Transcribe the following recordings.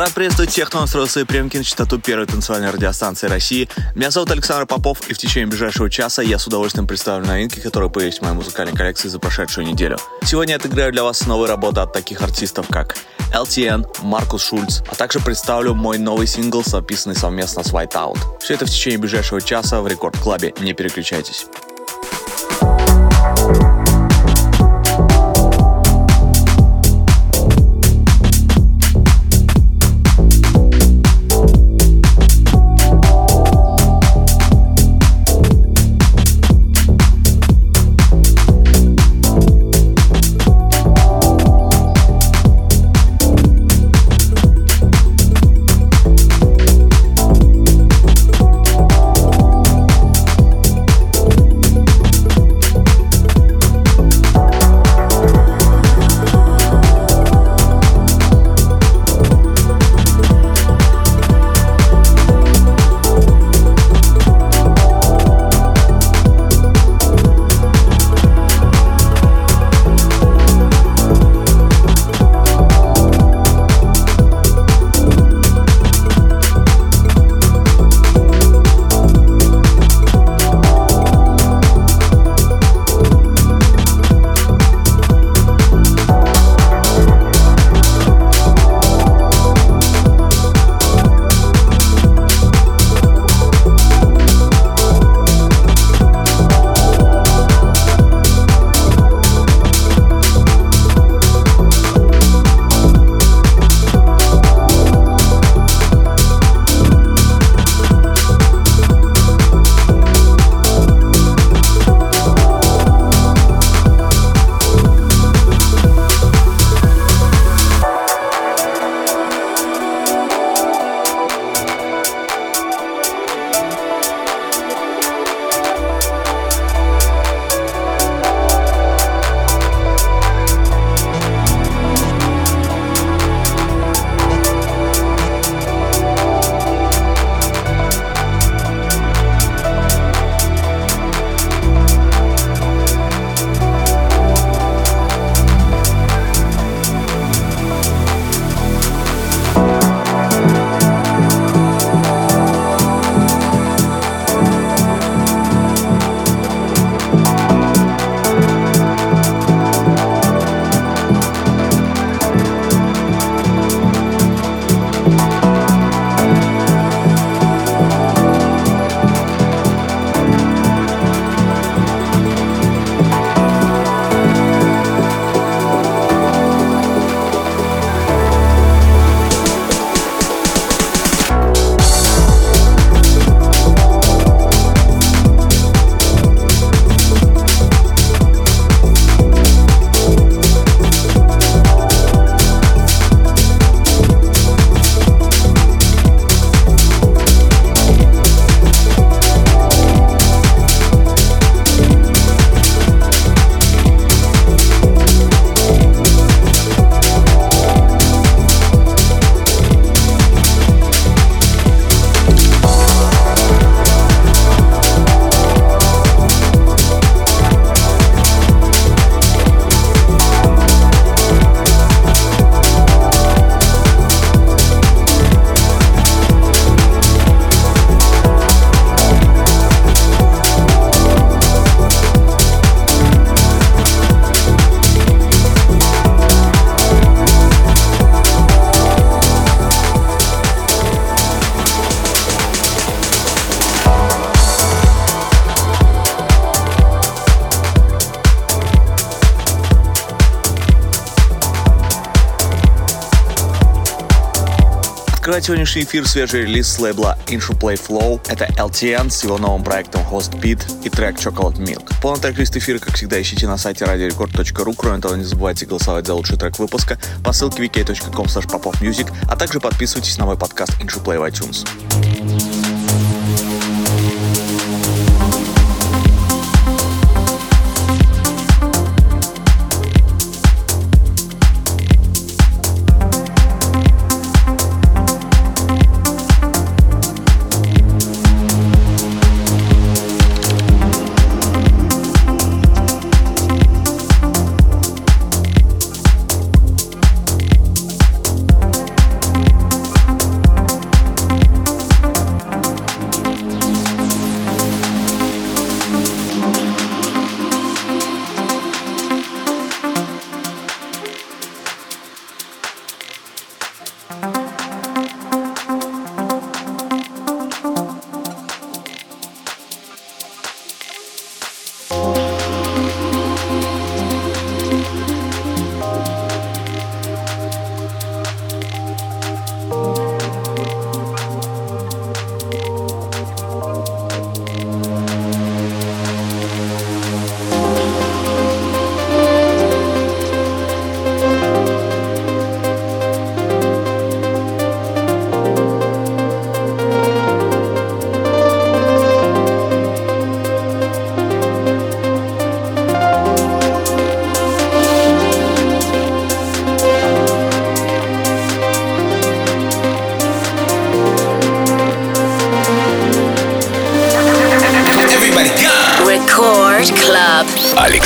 Рад приветствовать всех, кто настроил свои приемки на частоту первой танцевальной радиостанции России. Меня зовут Александр Попов, и в течение ближайшего часа я с удовольствием представлю новинки, которые появились в моей музыкальной коллекции за прошедшую неделю. Сегодня я отыграю для вас новые работы от таких артистов, как LTN, Маркус Шульц, а также представлю мой новый сингл, записанный совместно с Whiteout. Все это в течение ближайшего часа в Рекорд Клабе. Не переключайтесь. Сегодняшний эфир свежий релиз с лейбла Play Flow. Это LTN с его новым проектом Host Beat и трек Chocolate Milk. Полный трек-лист эфира, как всегда, ищите на сайте radiorecord.ru. Кроме того, не забывайте голосовать за лучший трек выпуска по ссылке wiki.com а также подписывайтесь на мой подкаст Inshu Play в iTunes.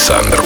Александр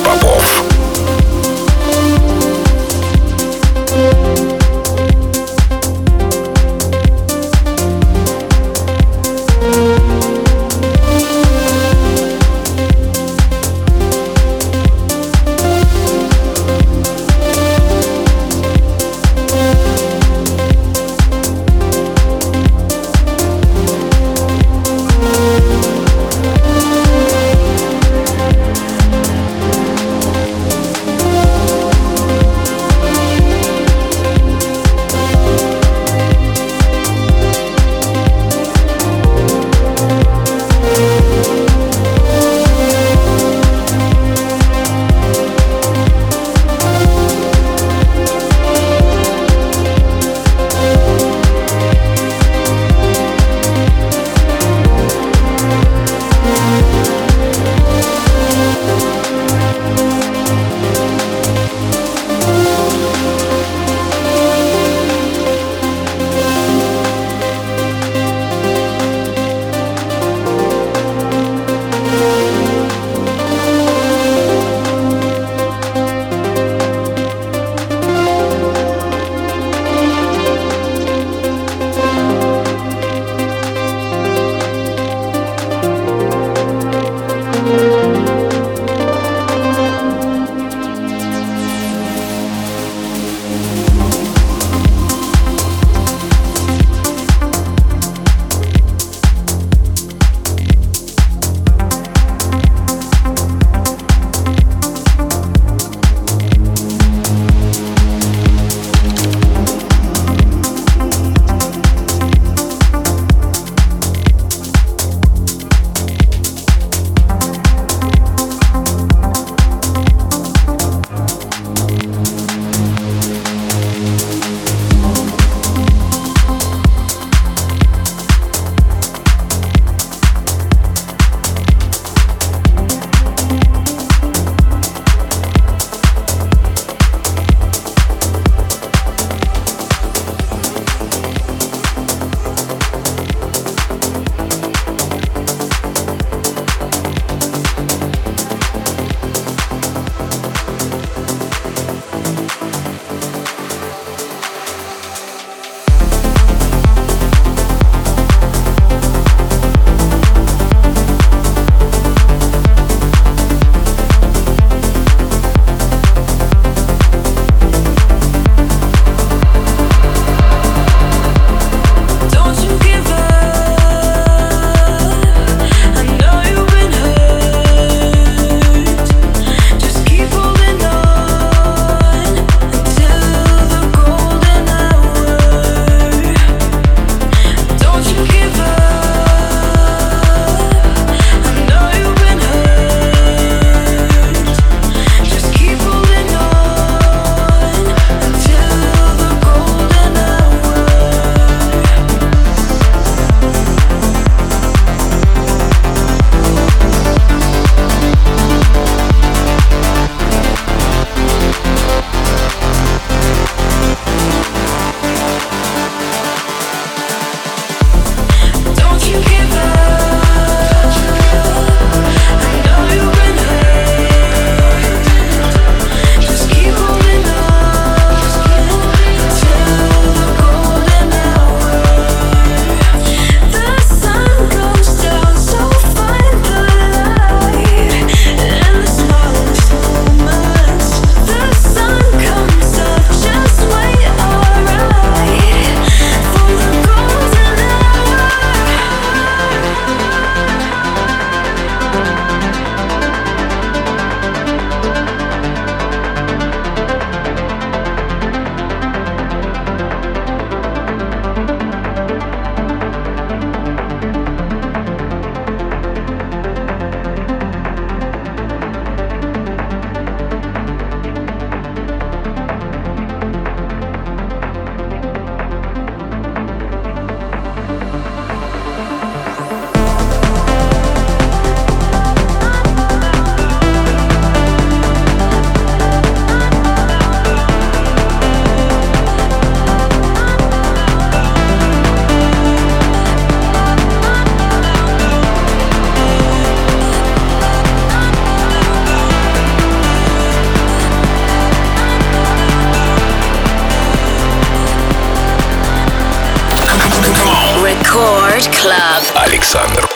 Александр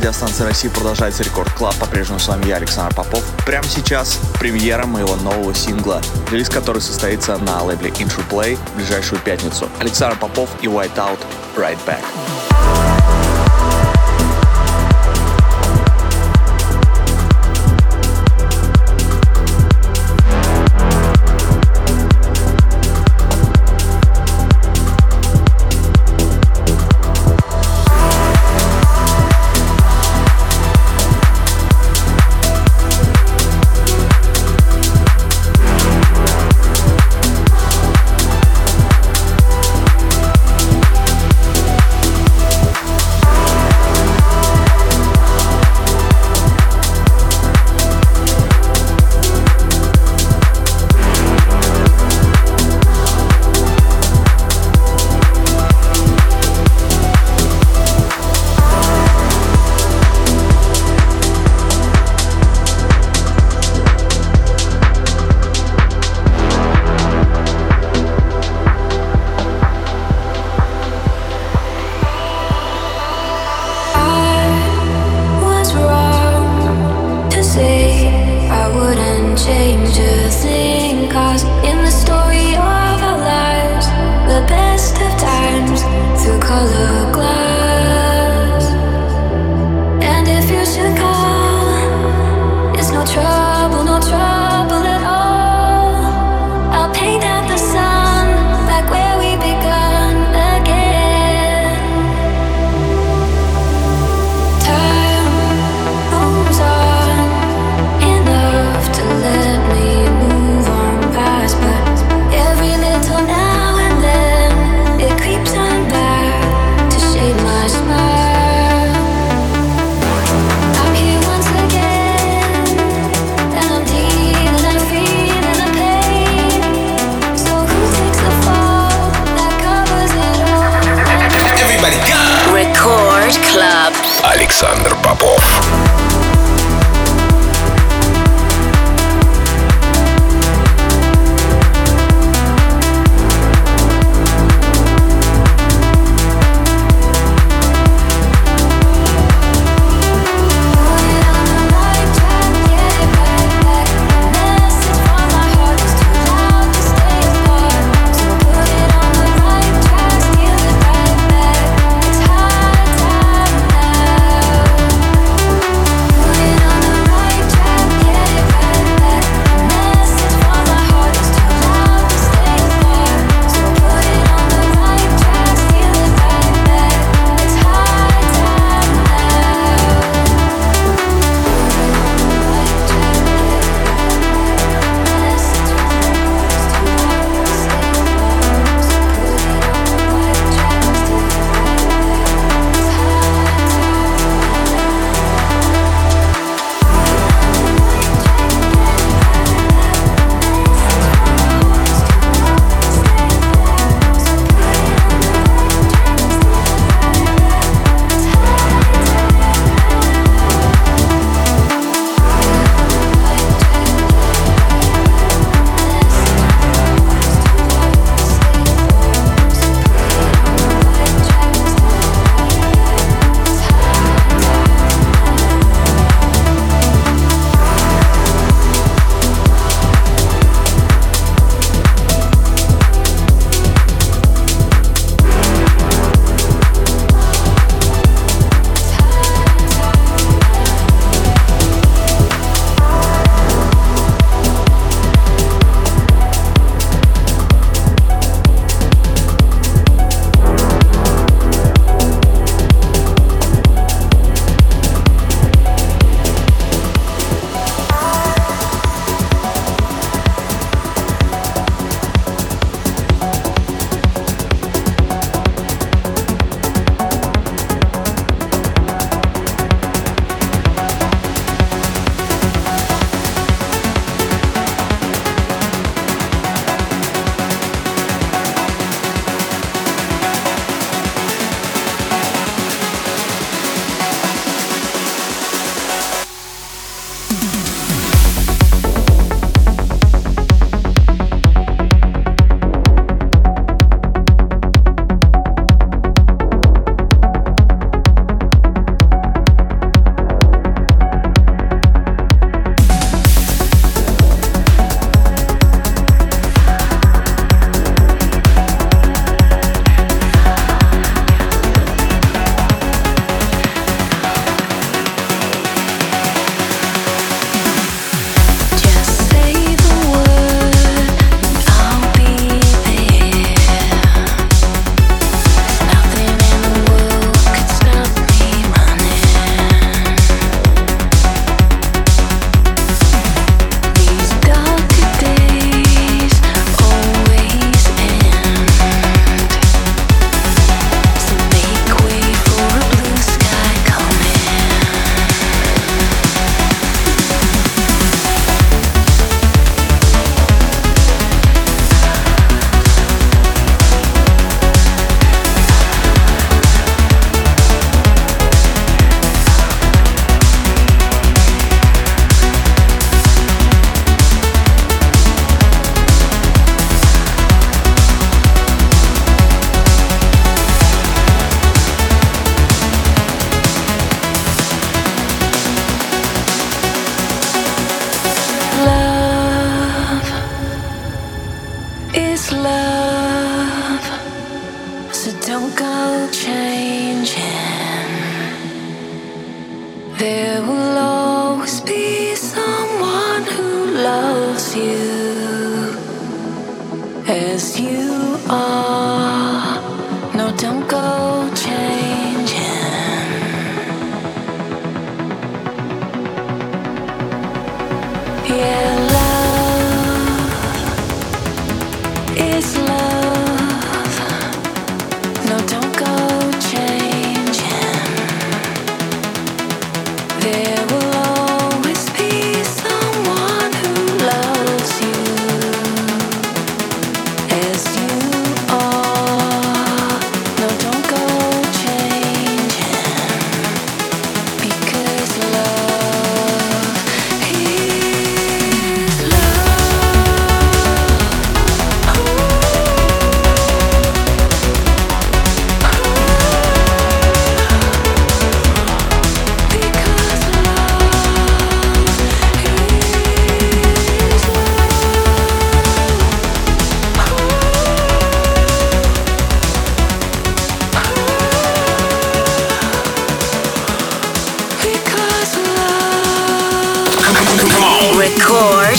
радиостанции России продолжается Record Club. По-прежнему с вами я, Александр Попов. Прямо сейчас премьера моего нового сингла, релиз который состоится на лейбле Intro Play в ближайшую пятницу. Александр Попов и Whiteout Right Back. Александр Попов.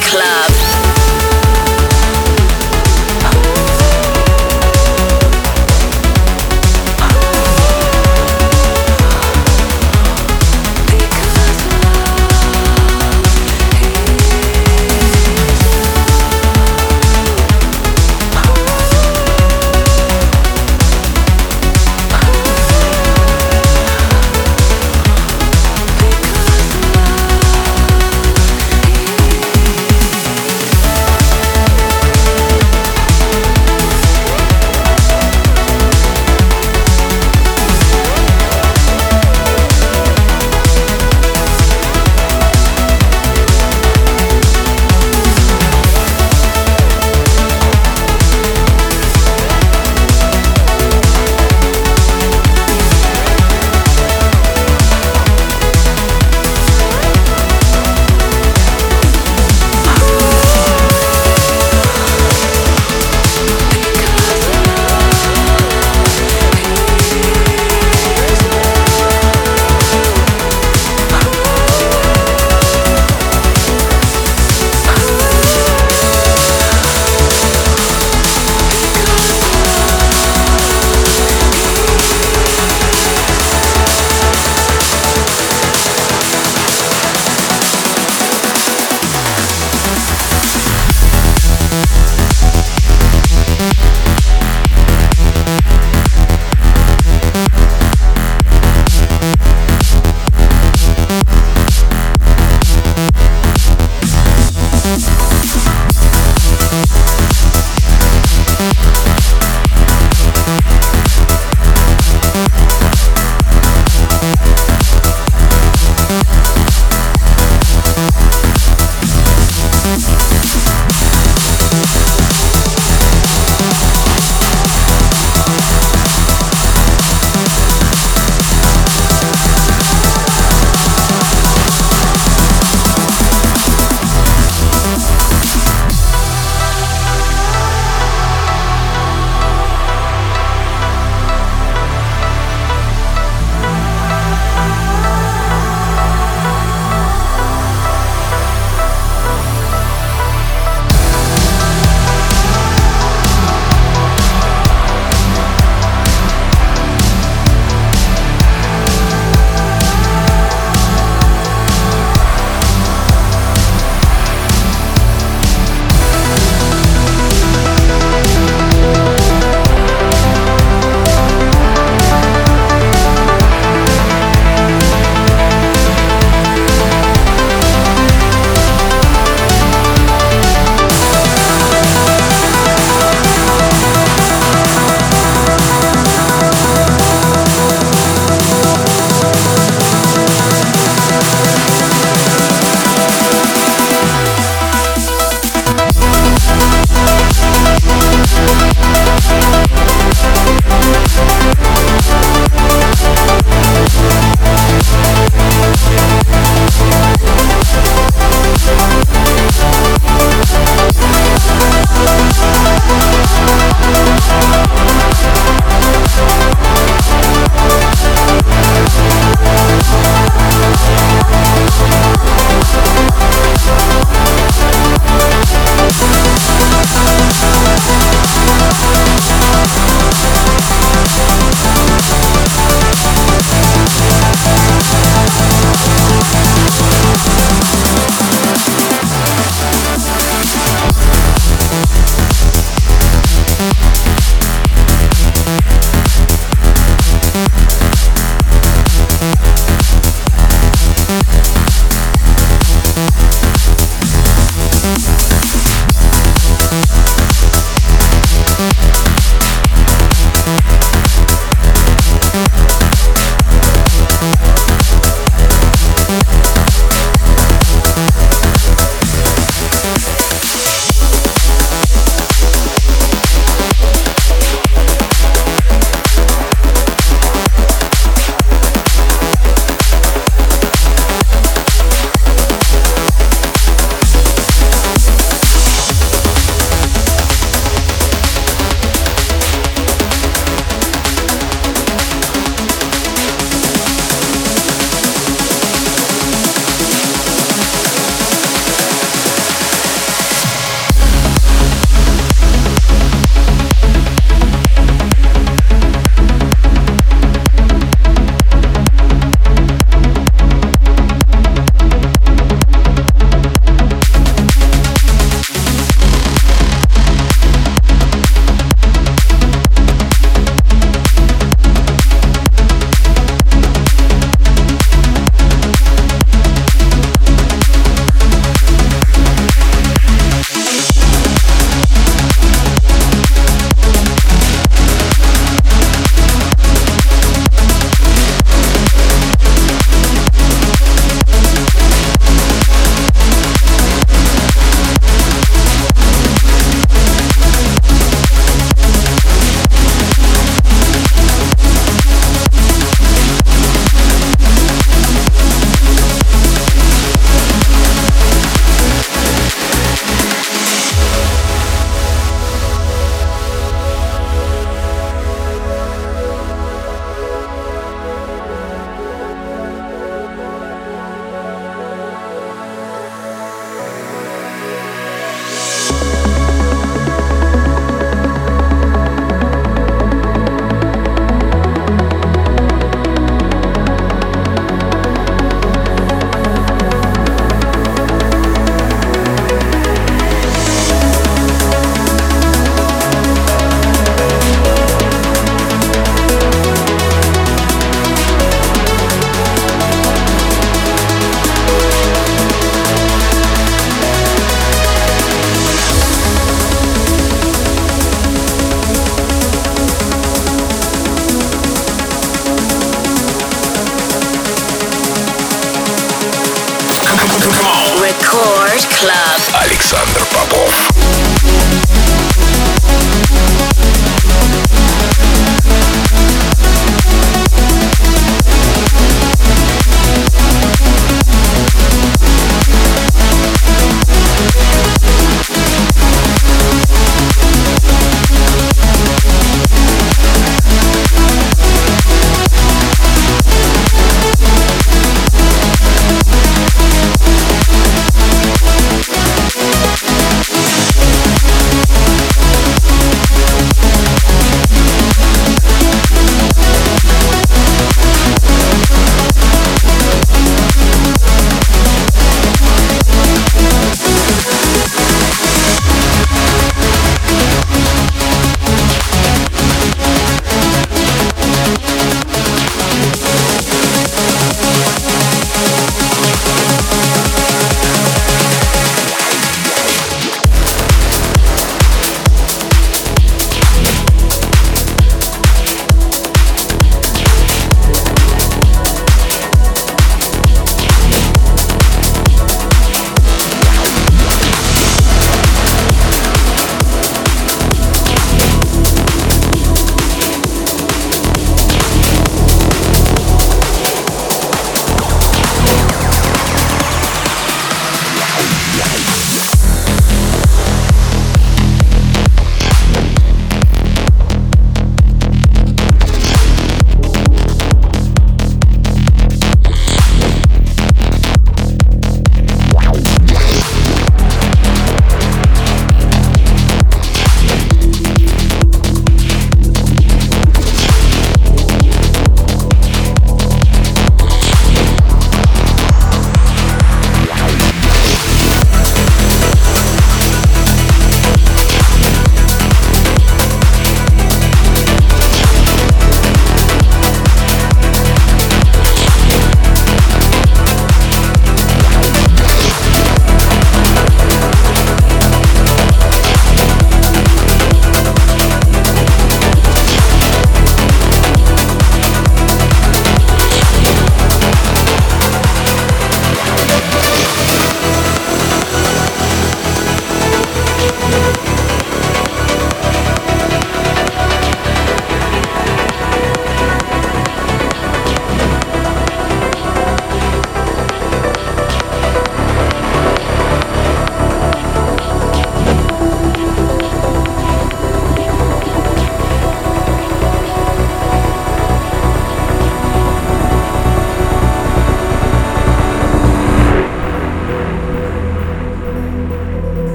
Club.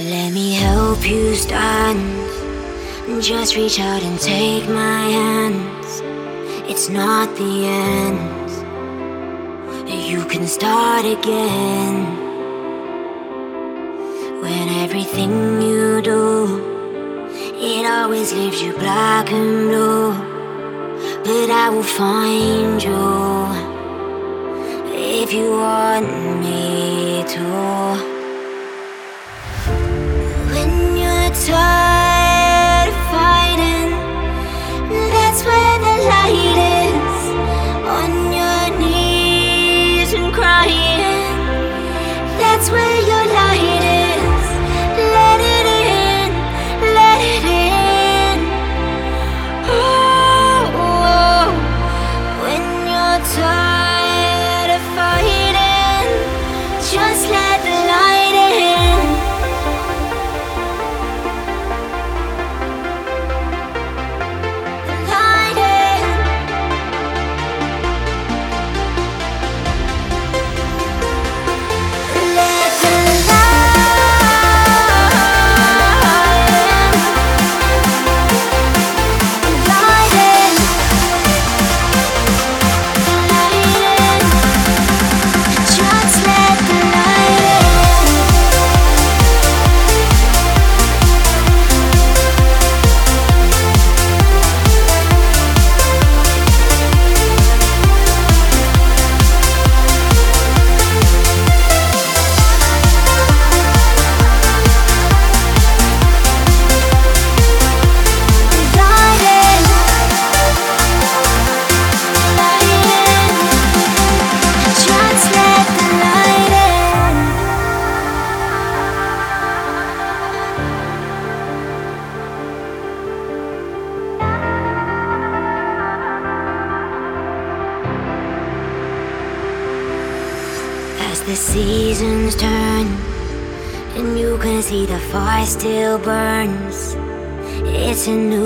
Let me help you stand. Just reach out and take my hands. It's not the end. You can start again. When everything you do, it always leaves you black and blue. But I will find you if you want me. still burns. It's a new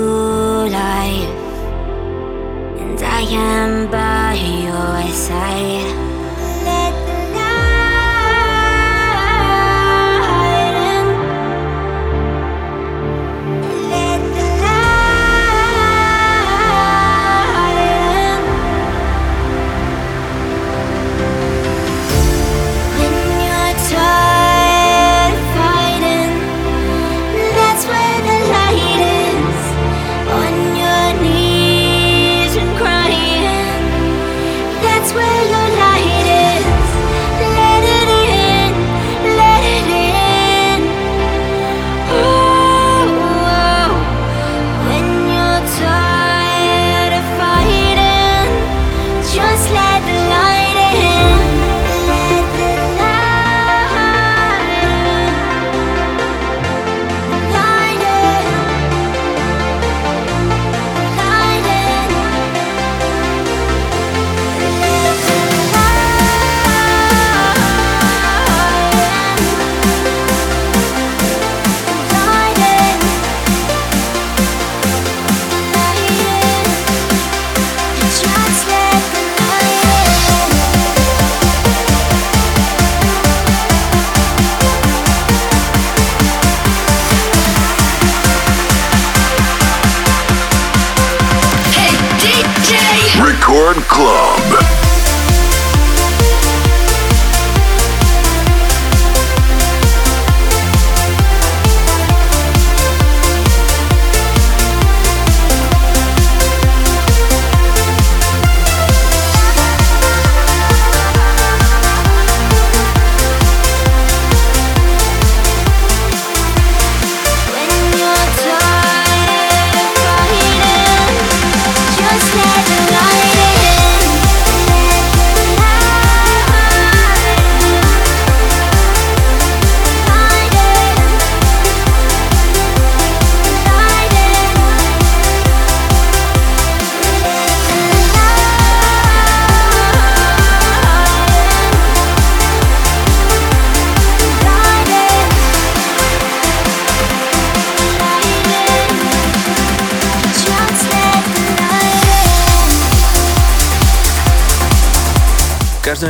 Club.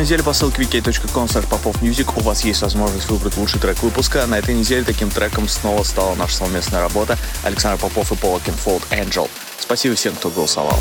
Неделю по ссылке wiki.com popofmusic у вас есть возможность выбрать лучший трек выпуска. На этой неделе таким треком снова стала наша совместная работа Александр Попов и Пола Кенфолд «Angel». Спасибо всем, кто голосовал.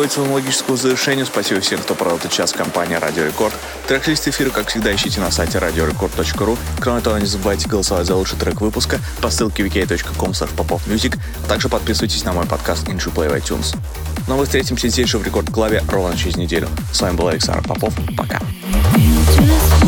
Подходит к своему логическому завершению. Спасибо всем, кто провел этот час компания Радио Рекорд. Трек-лист эфира, как всегда, ищите на сайте radiorecord.ru. Кроме того, не забывайте голосовать за лучший трек выпуска по ссылке wiki.com popofmusic. Также подписывайтесь на мой подкаст Intro Play в iTunes. Но мы встретимся здесь же в Рекорд Клаве ровно через неделю. С вами был Александр Попов. Пока. Александр